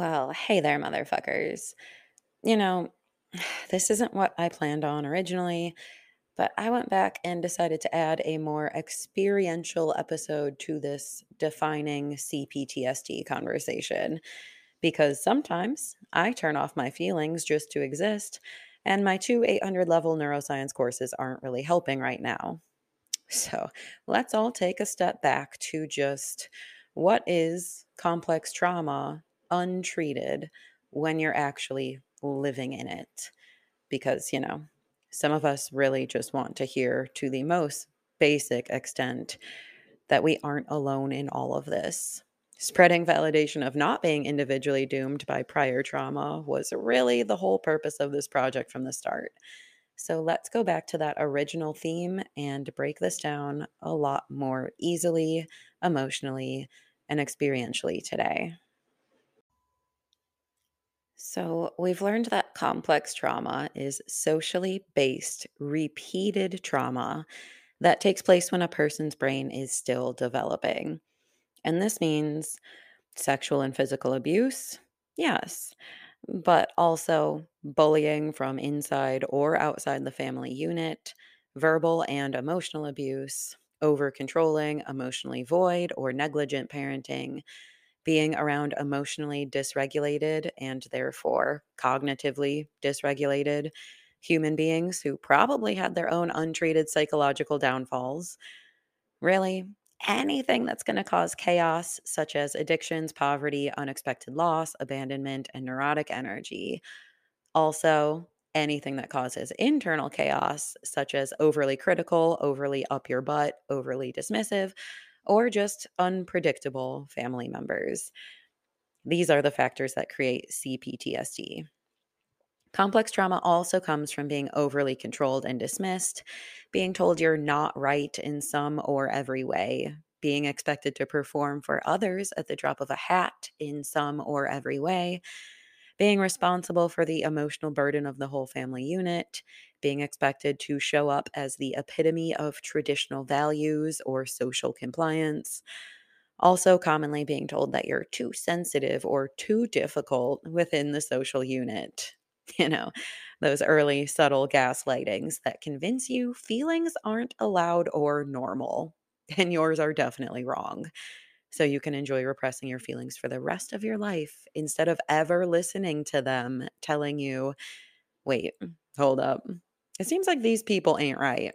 Well, hey there, motherfuckers. You know, this isn't what I planned on originally, but I went back and decided to add a more experiential episode to this defining CPTSD conversation because sometimes I turn off my feelings just to exist, and my two 800 level neuroscience courses aren't really helping right now. So let's all take a step back to just what is complex trauma untreated when you're actually living in it. Because, you know, some of us really just want to hear to the most basic extent that we aren't alone in all of this. Spreading validation of not being individually doomed by prior trauma was really the whole purpose of this project from the start. So let's go back to that original theme and break this down a lot more easily, emotionally, and experientially today. So, we've learned that complex trauma is socially based, repeated trauma that takes place when a person's brain is still developing. And this means sexual and physical abuse, yes, but also bullying from inside or outside the family unit, verbal and emotional abuse, over controlling, emotionally void, or negligent parenting being around emotionally dysregulated and therefore cognitively dysregulated human beings who probably had their own untreated psychological downfalls. Really, anything that's going to cause chaos, such as addictions, poverty, unexpected loss, abandonment, and neurotic energy. Also, anything that causes internal chaos, such as overly critical, overly up your butt, overly dismissive, or just unpredictable family members. These are the factors that create CPTSD. Complex trauma also comes from being overly controlled and dismissed, being told you're not right in some or every way, being expected to perform for others at the drop of a hat in some or every way, being responsible for the emotional burden of the whole family unit, being expected to show up as the epitome of traditional values or social compliance. Also, commonly being told that you're too sensitive or too difficult within the social unit. You know, those early subtle gaslightings that convince you feelings aren't allowed or normal, and yours are definitely wrong. So you can enjoy repressing your feelings for the rest of your life instead of ever listening to them telling you, wait, mm. hold up. It seems like these people ain't right.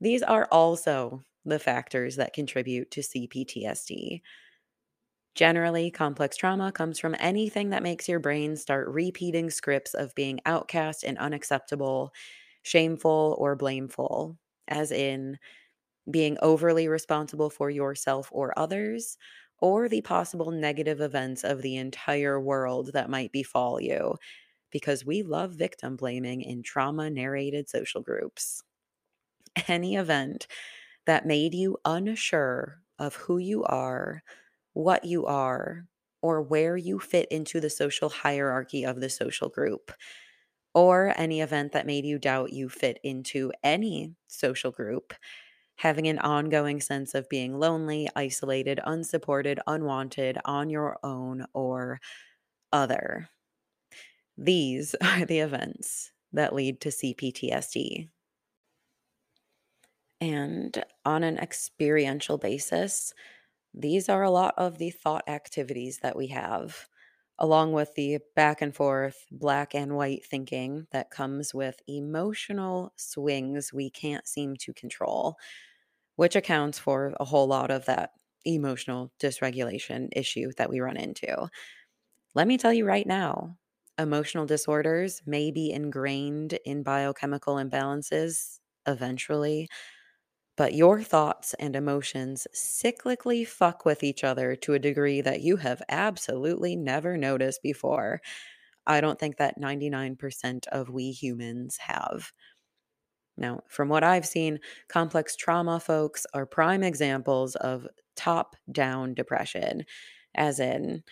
These are also the factors that contribute to CPTSD. Generally, complex trauma comes from anything that makes your brain start repeating scripts of being outcast and unacceptable, shameful, or blameful, as in being overly responsible for yourself or others, or the possible negative events of the entire world that might befall you, because we love victim blaming in trauma narrated social groups. Any event that made you unsure of who you are, what you are, or where you fit into the social hierarchy of the social group, or any event that made you doubt you fit into any social group, having an ongoing sense of being lonely, isolated, unsupported, unwanted, on your own, or other. These are the events that lead to CPTSD. And on an experiential basis, these are a lot of the thought activities that we have, along with the back and forth, black and white thinking that comes with emotional swings we can't seem to control, which accounts for a whole lot of that emotional dysregulation issue that we run into. Let me tell you right now emotional disorders may be ingrained in biochemical imbalances eventually but your thoughts and emotions cyclically fuck with each other to a degree that you have absolutely never noticed before. I don't think that 99% of we humans have. Now, from what I've seen, complex trauma folks are prime examples of top down depression, as in,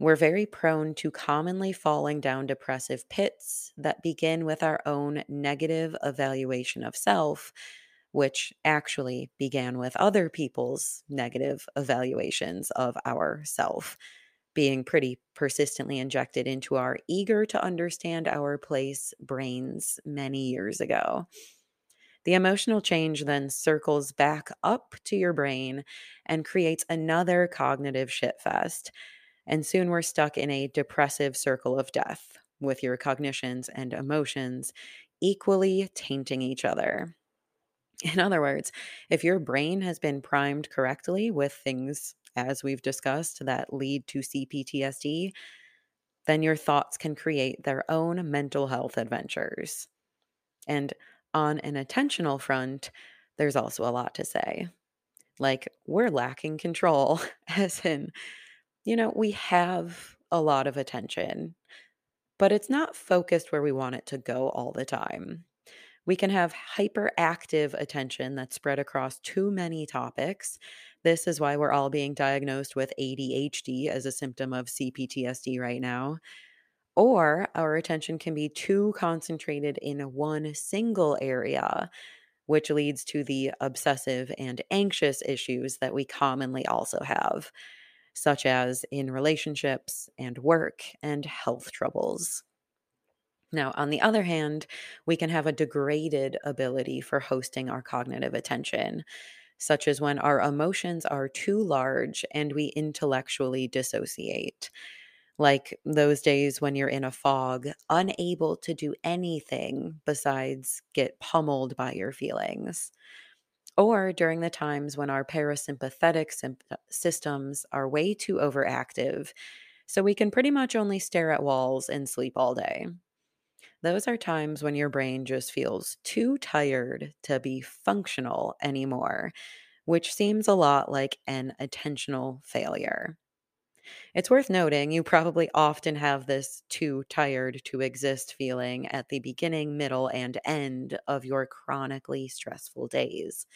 we're very prone to commonly falling down depressive pits that begin with our own negative evaluation of self which actually began with other people's negative evaluations of our self being pretty persistently injected into our eager to understand our place brains many years ago. The emotional change then circles back up to your brain and creates another cognitive shitfest. And soon we're stuck in a depressive circle of death with your cognitions and emotions equally tainting each other. In other words, if your brain has been primed correctly with things, as we've discussed, that lead to CPTSD, then your thoughts can create their own mental health adventures. And on an attentional front, there's also a lot to say. Like, we're lacking control, as in, you know, we have a lot of attention, but it's not focused where we want it to go all the time. We can have hyperactive attention that's spread across too many topics. This is why we're all being diagnosed with ADHD as a symptom of CPTSD right now. Or our attention can be too concentrated in one single area, which leads to the obsessive and anxious issues that we commonly also have, such as in relationships and work and health troubles. Now, on the other hand, we can have a degraded ability for hosting our cognitive attention, such as when our emotions are too large and we intellectually dissociate. Like those days when you're in a fog, unable to do anything besides get pummeled by your feelings. Or during the times when our parasympathetic uh, systems are way too overactive, so we can pretty much only stare at walls and sleep all day. Those are times when your brain just feels too tired to be functional anymore, which seems a lot like an attentional failure. It's worth noting you probably often have this too tired to exist feeling at the beginning, middle, and end of your chronically stressful days.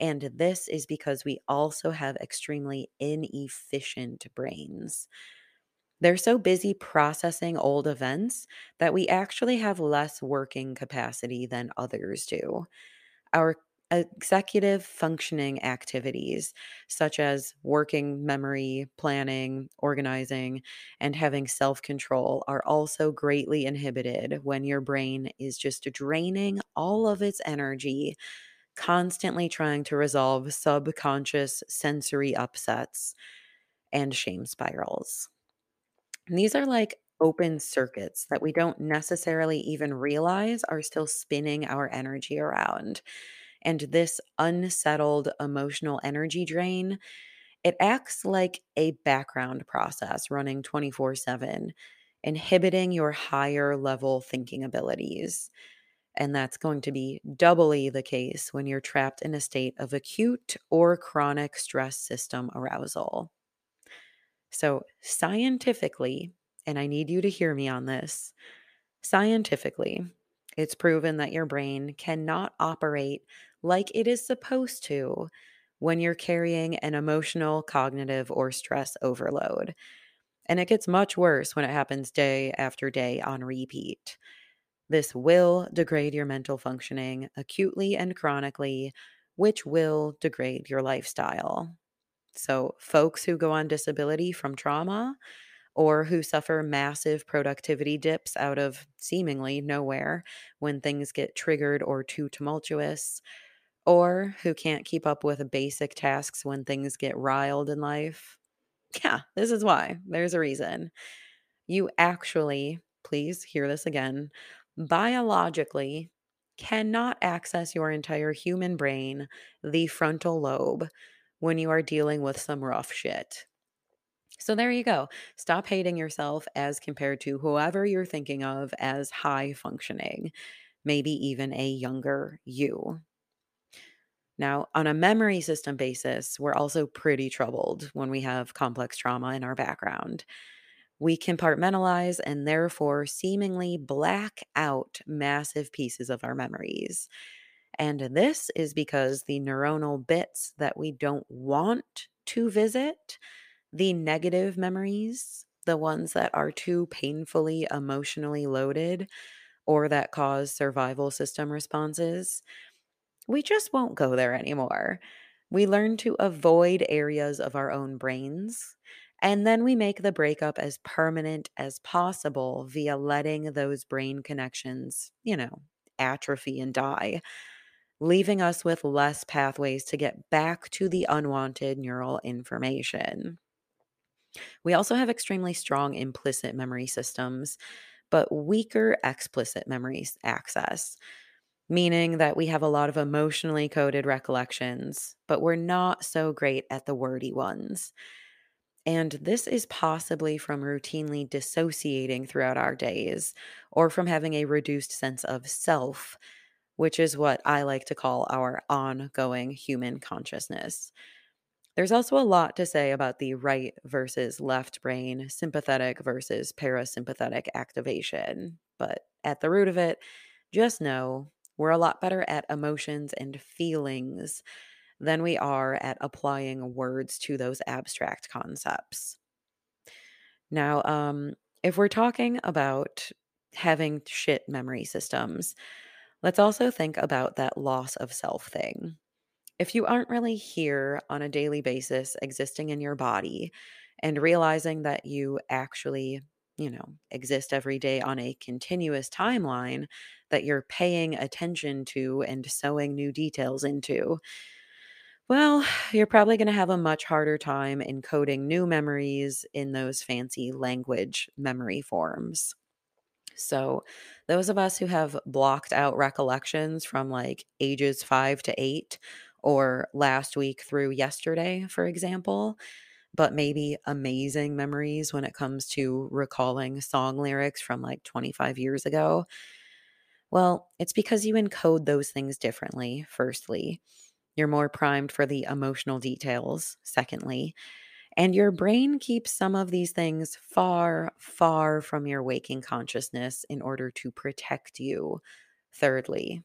And this is because we also have extremely inefficient brains. They're so busy processing old events that we actually have less working capacity than others do. Our executive functioning activities, such as working memory, planning, organizing, and having self control, are also greatly inhibited when your brain is just draining all of its energy, constantly trying to resolve subconscious sensory upsets and shame spirals. And these are like open circuits that we don't necessarily even realize are still spinning our energy around. And this unsettled emotional energy drain, it acts like a background process running 24 7, inhibiting your higher level thinking abilities. And that's going to be doubly the case when you're trapped in a state of acute or chronic stress system arousal. So, scientifically, and I need you to hear me on this, scientifically, it's proven that your brain cannot operate like it is supposed to when you're carrying an emotional, cognitive, or stress overload. And it gets much worse when it happens day after day on repeat. This will degrade your mental functioning acutely and chronically, which will degrade your lifestyle. So, folks who go on disability from trauma or who suffer massive productivity dips out of seemingly nowhere when things get triggered or too tumultuous, or who can't keep up with basic tasks when things get riled in life. Yeah, this is why. There's a reason. You actually, please hear this again, biologically cannot access your entire human brain, the frontal lobe, when you are dealing with some rough shit. So there you go. Stop hating yourself as compared to whoever you're thinking of as high functioning, maybe even a younger you. Now, on a memory system basis, we're also pretty troubled when we have complex trauma in our background. We compartmentalize and therefore seemingly black out massive pieces of our memories. And this is because the neuronal bits that we don't want to visit, the negative memories, the ones that are too painfully emotionally loaded or that cause survival system responses, we just won't go there anymore. We learn to avoid areas of our own brains. And then we make the breakup as permanent as possible via letting those brain connections, you know, atrophy and die, leaving us with less pathways to get back to the unwanted neural information. We also have extremely strong implicit memory systems, but weaker explicit memory access meaning that we have a lot of emotionally coded recollections, but we're not so great at the wordy ones. And this is possibly from routinely dissociating throughout our days or from having a reduced sense of self, which is what I like to call our ongoing human consciousness. There's also a lot to say about the right versus left brain, sympathetic versus parasympathetic activation. But at the root of it, just know we're a lot better at emotions and feelings than we are at applying words to those abstract concepts. Now, um, if we're talking about having shit memory systems, let's also think about that loss of self thing. If you aren't really here on a daily basis, existing in your body, and realizing that you actually you know, exist every day on a continuous timeline that you're paying attention to and sewing new details into, well, you're probably going to have a much harder time encoding new memories in those fancy language memory forms. So, those of us who have blocked out recollections from like ages five to eight or last week through yesterday, for example, but maybe amazing memories when it comes to recalling song lyrics from like 25 years ago? Well, it's because you encode those things differently, firstly. You're more primed for the emotional details, secondly. And your brain keeps some of these things far, far from your waking consciousness in order to protect you, thirdly.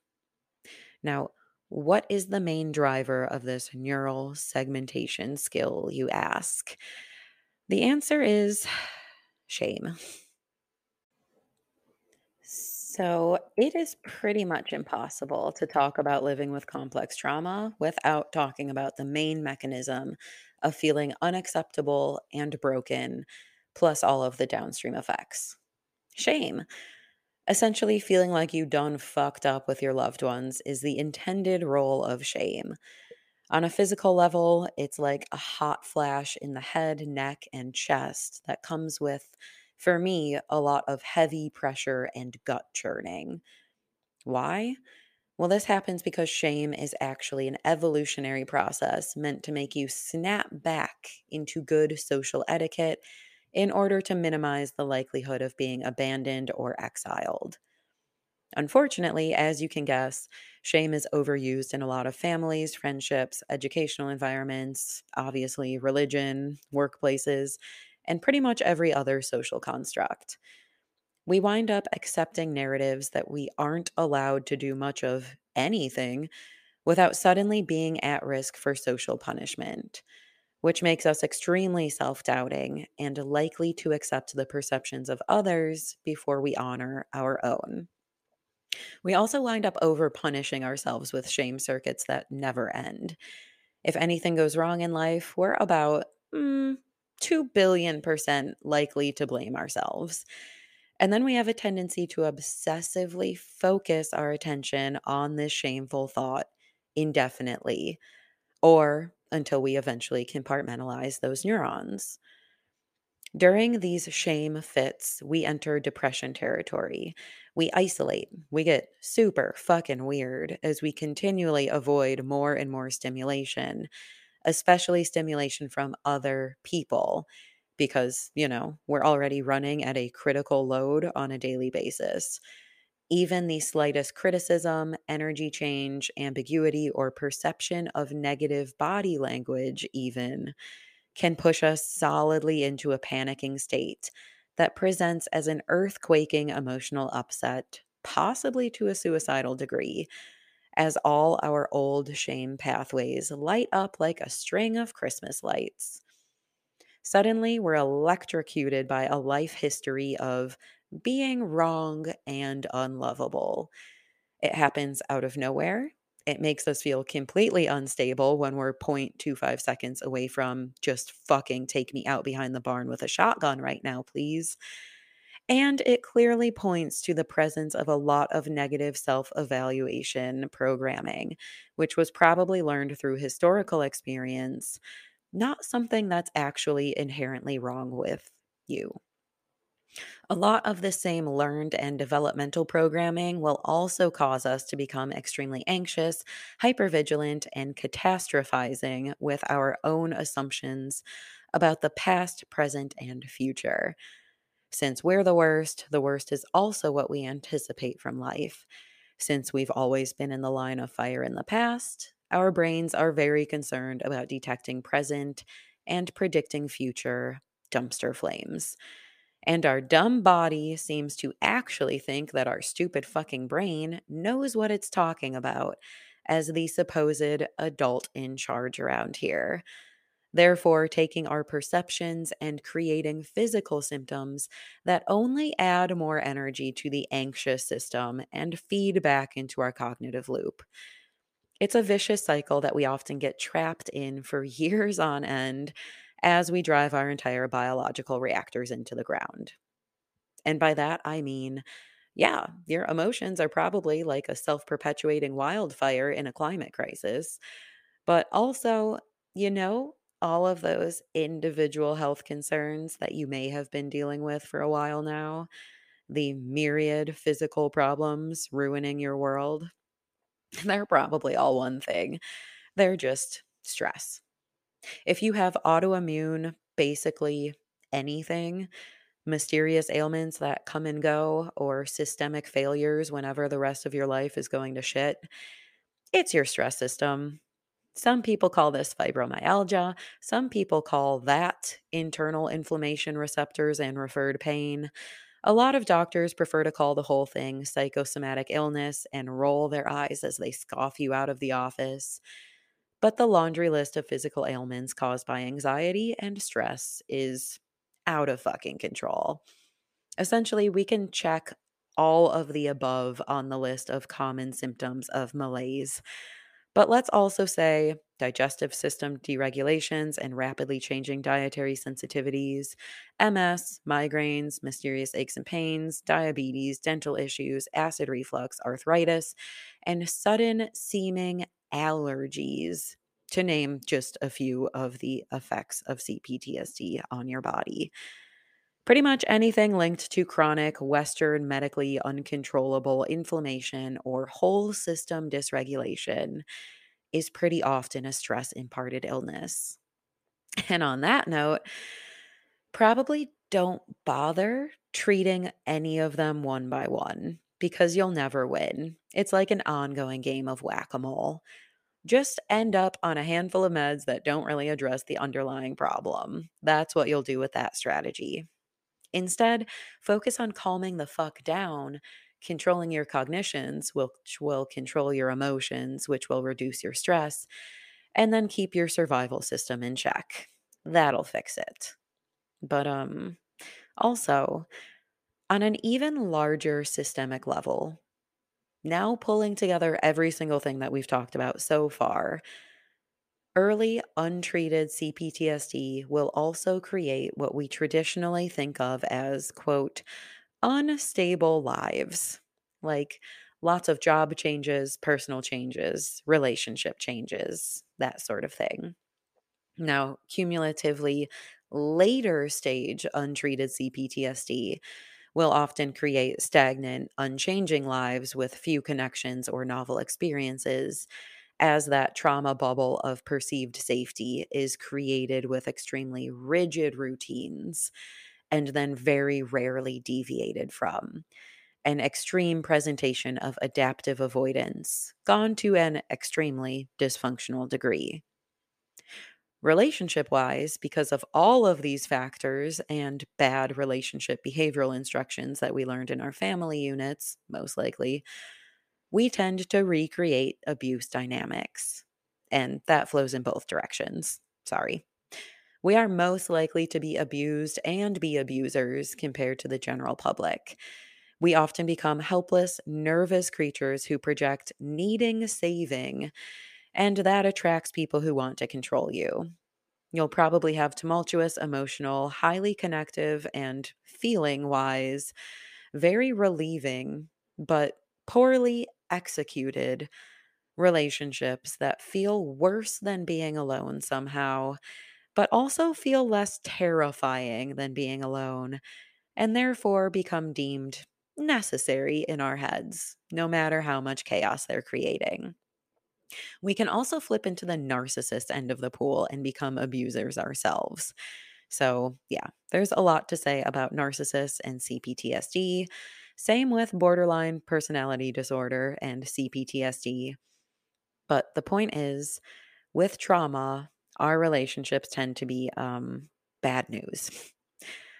Now, what is the main driver of this neural segmentation skill, you ask? The answer is shame. So, it is pretty much impossible to talk about living with complex trauma without talking about the main mechanism of feeling unacceptable and broken, plus all of the downstream effects. Shame. Essentially, feeling like you done fucked up with your loved ones is the intended role of shame. On a physical level, it's like a hot flash in the head, neck, and chest that comes with, for me, a lot of heavy pressure and gut churning. Why? Well, this happens because shame is actually an evolutionary process meant to make you snap back into good social etiquette in order to minimize the likelihood of being abandoned or exiled. Unfortunately, as you can guess, shame is overused in a lot of families, friendships, educational environments, obviously, religion, workplaces, and pretty much every other social construct. We wind up accepting narratives that we aren't allowed to do much of anything without suddenly being at risk for social punishment, which makes us extremely self doubting and likely to accept the perceptions of others before we honor our own. We also wind up over punishing ourselves with shame circuits that never end. If anything goes wrong in life, we're about mm, 2 billion percent likely to blame ourselves. And then we have a tendency to obsessively focus our attention on this shameful thought indefinitely or until we eventually compartmentalize those neurons. During these shame fits, we enter depression territory. We isolate. We get super fucking weird as we continually avoid more and more stimulation, especially stimulation from other people, because, you know, we're already running at a critical load on a daily basis. Even the slightest criticism, energy change, ambiguity, or perception of negative body language, even, can push us solidly into a panicking state that presents as an earthquaking emotional upset, possibly to a suicidal degree, as all our old shame pathways light up like a string of Christmas lights. Suddenly, we're electrocuted by a life history of being wrong and unlovable. It happens out of nowhere. It makes us feel completely unstable when we're 0.25 seconds away from just fucking take me out behind the barn with a shotgun right now, please. And it clearly points to the presence of a lot of negative self evaluation programming, which was probably learned through historical experience, not something that's actually inherently wrong with you. A lot of the same learned and developmental programming will also cause us to become extremely anxious, hypervigilant, and catastrophizing with our own assumptions about the past, present, and future. Since we're the worst, the worst is also what we anticipate from life. Since we've always been in the line of fire in the past, our brains are very concerned about detecting present and predicting future dumpster flames. And our dumb body seems to actually think that our stupid fucking brain knows what it's talking about as the supposed adult in charge around here. Therefore, taking our perceptions and creating physical symptoms that only add more energy to the anxious system and feed back into our cognitive loop. It's a vicious cycle that we often get trapped in for years on end as we drive our entire biological reactors into the ground. And by that, I mean, yeah, your emotions are probably like a self perpetuating wildfire in a climate crisis. But also, you know, all of those individual health concerns that you may have been dealing with for a while now, the myriad physical problems ruining your world, they're probably all one thing. They're just stress. If you have autoimmune, basically anything, mysterious ailments that come and go, or systemic failures whenever the rest of your life is going to shit, it's your stress system. Some people call this fibromyalgia. Some people call that internal inflammation receptors and referred pain. A lot of doctors prefer to call the whole thing psychosomatic illness and roll their eyes as they scoff you out of the office. But the laundry list of physical ailments caused by anxiety and stress is out of fucking control. Essentially, we can check all of the above on the list of common symptoms of malaise. But let's also say digestive system deregulations and rapidly changing dietary sensitivities, MS, migraines, mysterious aches and pains, diabetes, dental issues, acid reflux, arthritis, and sudden seeming allergies, to name just a few of the effects of CPTSD on your body. Pretty much anything linked to chronic, Western, medically uncontrollable inflammation or whole system dysregulation is pretty often a stress imparted illness. And on that note, probably don't bother treating any of them one by one because you'll never win. It's like an ongoing game of whack a mole. Just end up on a handful of meds that don't really address the underlying problem. That's what you'll do with that strategy. Instead, focus on calming the fuck down controlling your cognitions, which will control your emotions, which will reduce your stress, and then keep your survival system in check. That'll fix it. But um also on an even larger systemic level, now pulling together every single thing that we've talked about so far, early untreated CPTSD will also create what we traditionally think of as, quote, unstable lives, like lots of job changes, personal changes, relationship changes, that sort of thing. Now, cumulatively, later stage untreated CPTSD will often create stagnant, unchanging lives with few connections or novel experiences, as that trauma bubble of perceived safety is created with extremely rigid routines and then very rarely deviated from. An extreme presentation of adaptive avoidance, gone to an extremely dysfunctional degree relationship wise, because of all of these factors and bad relationship behavioral instructions that we learned in our family units, most likely, we tend to recreate abuse dynamics. And that flows in both directions. Sorry. We are most likely to be abused and be abusers compared to the general public. We often become helpless, nervous creatures who project needing saving and that attracts people who want to control you. You'll probably have tumultuous, emotional, highly connective, and feeling wise, very relieving, but poorly executed relationships that feel worse than being alone somehow, but also feel less terrifying than being alone, and therefore become deemed necessary in our heads, no matter how much chaos they're creating. We can also flip into the narcissist end of the pool and become abusers ourselves. So, yeah, there's a lot to say about narcissists and CPTSD. Same with borderline personality disorder and CPTSD. But the point is, with trauma, our relationships tend to be um, bad news.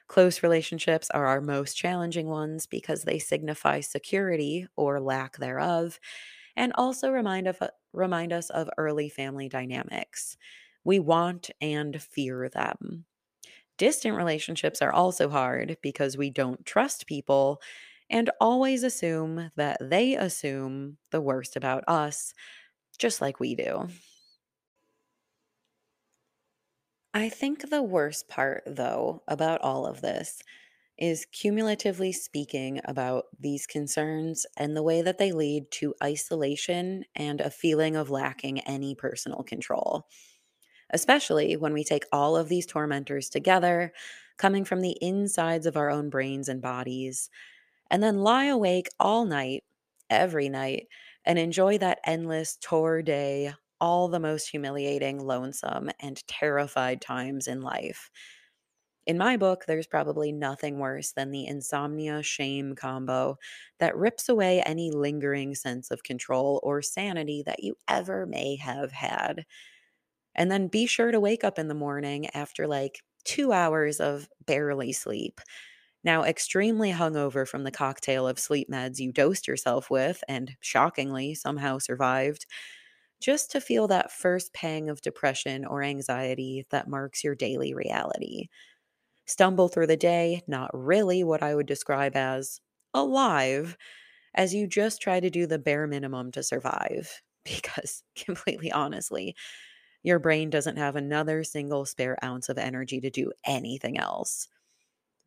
Close relationships are our most challenging ones because they signify security or lack thereof and also remind of remind us of early family dynamics. We want and fear them. Distant relationships are also hard because we don't trust people and always assume that they assume the worst about us, just like we do. I think the worst part, though, about all of this is cumulatively speaking about these concerns and the way that they lead to isolation and a feeling of lacking any personal control. Especially when we take all of these tormentors together, coming from the insides of our own brains and bodies, and then lie awake all night, every night, and enjoy that endless tour de, all the most humiliating, lonesome, and terrified times in life in my book, there's probably nothing worse than the insomnia shame combo that rips away any lingering sense of control or sanity that you ever may have had. And then be sure to wake up in the morning after like two hours of barely sleep. Now, extremely hungover from the cocktail of sleep meds you dosed yourself with and shockingly somehow survived, just to feel that first pang of depression or anxiety that marks your daily reality stumble through the day, not really what I would describe as alive, as you just try to do the bare minimum to survive. Because, completely honestly, your brain doesn't have another single spare ounce of energy to do anything else.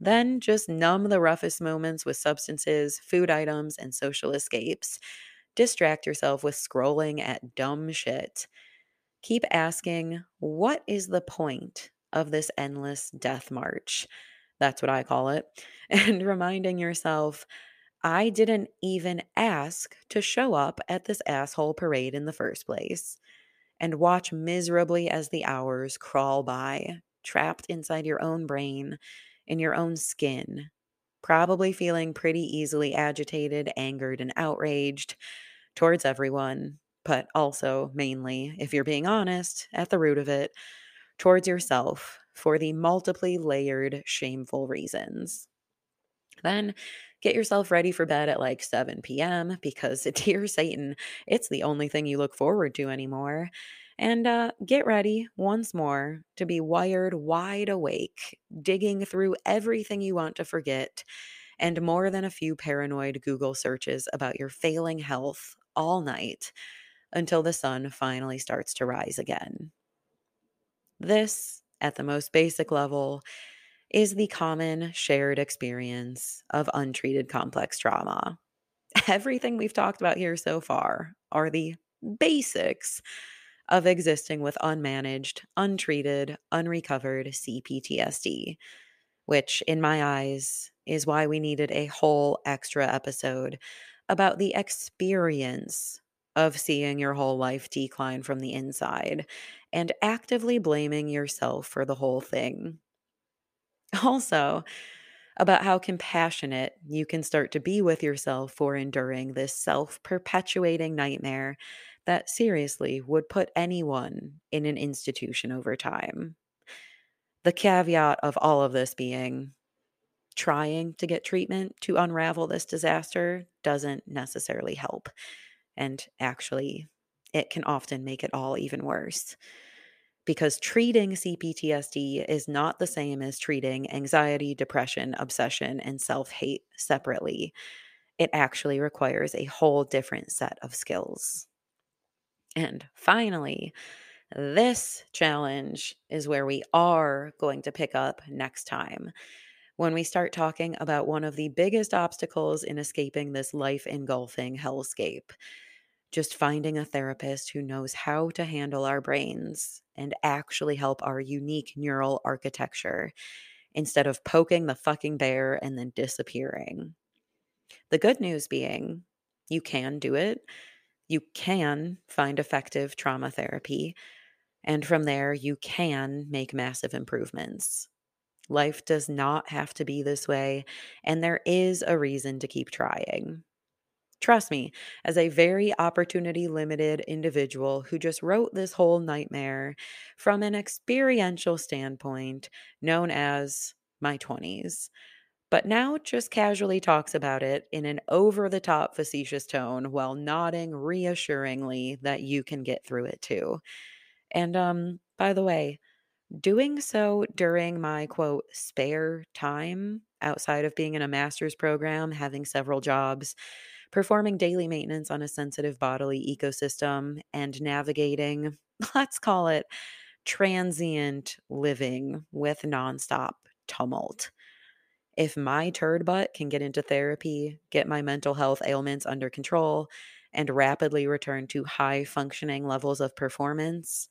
Then just numb the roughest moments with substances, food items, and social escapes. Distract yourself with scrolling at dumb shit. Keep asking, what is the point of this endless death march. That's what I call it. And reminding yourself, I didn't even ask to show up at this asshole parade in the first place. And watch miserably as the hours crawl by, trapped inside your own brain, in your own skin, probably feeling pretty easily agitated, angered, and outraged towards everyone, but also mainly, if you're being honest, at the root of it, towards yourself for the multiply layered, shameful reasons. Then Get yourself ready for bed at like 7 p.m. because, dear Satan, it's the only thing you look forward to anymore. And uh, get ready once more to be wired wide awake, digging through everything you want to forget, and more than a few paranoid Google searches about your failing health all night until the sun finally starts to rise again. This, at the most basic level, is the common shared experience of untreated complex trauma. Everything we've talked about here so far are the basics of existing with unmanaged, untreated, unrecovered CPTSD, which, in my eyes, is why we needed a whole extra episode about the experience of seeing your whole life decline from the inside and actively blaming yourself for the whole thing. Also, about how compassionate you can start to be with yourself for enduring this self perpetuating nightmare that seriously would put anyone in an institution over time. The caveat of all of this being trying to get treatment to unravel this disaster doesn't necessarily help. And actually, it can often make it all even worse. Because treating CPTSD is not the same as treating anxiety, depression, obsession, and self hate separately. It actually requires a whole different set of skills. And finally, this challenge is where we are going to pick up next time when we start talking about one of the biggest obstacles in escaping this life engulfing hellscape. Just finding a therapist who knows how to handle our brains and actually help our unique neural architecture instead of poking the fucking bear and then disappearing. The good news being, you can do it you can find effective trauma therapy. And from there, you can make massive improvements. Life does not have to be this way, and there is a reason to keep trying. Trust me, as a very opportunity limited individual who just wrote this whole nightmare from an experiential standpoint known as my 20s, but now just casually talks about it in an over the top facetious tone while nodding reassuringly that you can get through it too. And um by the way, doing so during my quote spare time outside of being in a master's program, having several jobs, performing daily maintenance on a sensitive bodily ecosystem and navigating, let's call it transient living with nonstop tumult if my turd butt can get into therapy, get my mental health ailments under control, and rapidly return to high functioning levels of performance,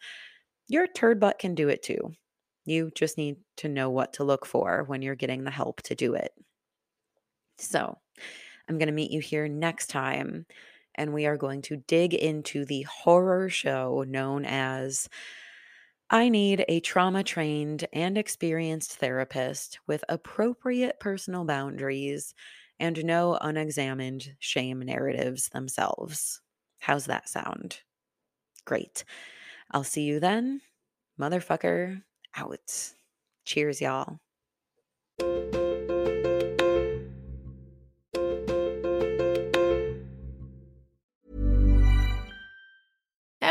your turd butt can do it too. You just need to know what to look for when you're getting the help to do it. So, I'm going to meet you here next time, and we are going to dig into the horror show known as I need a trauma trained and experienced therapist with appropriate personal boundaries and no unexamined shame narratives themselves. How's that sound? Great. I'll see you then. Motherfucker out. Cheers, y'all.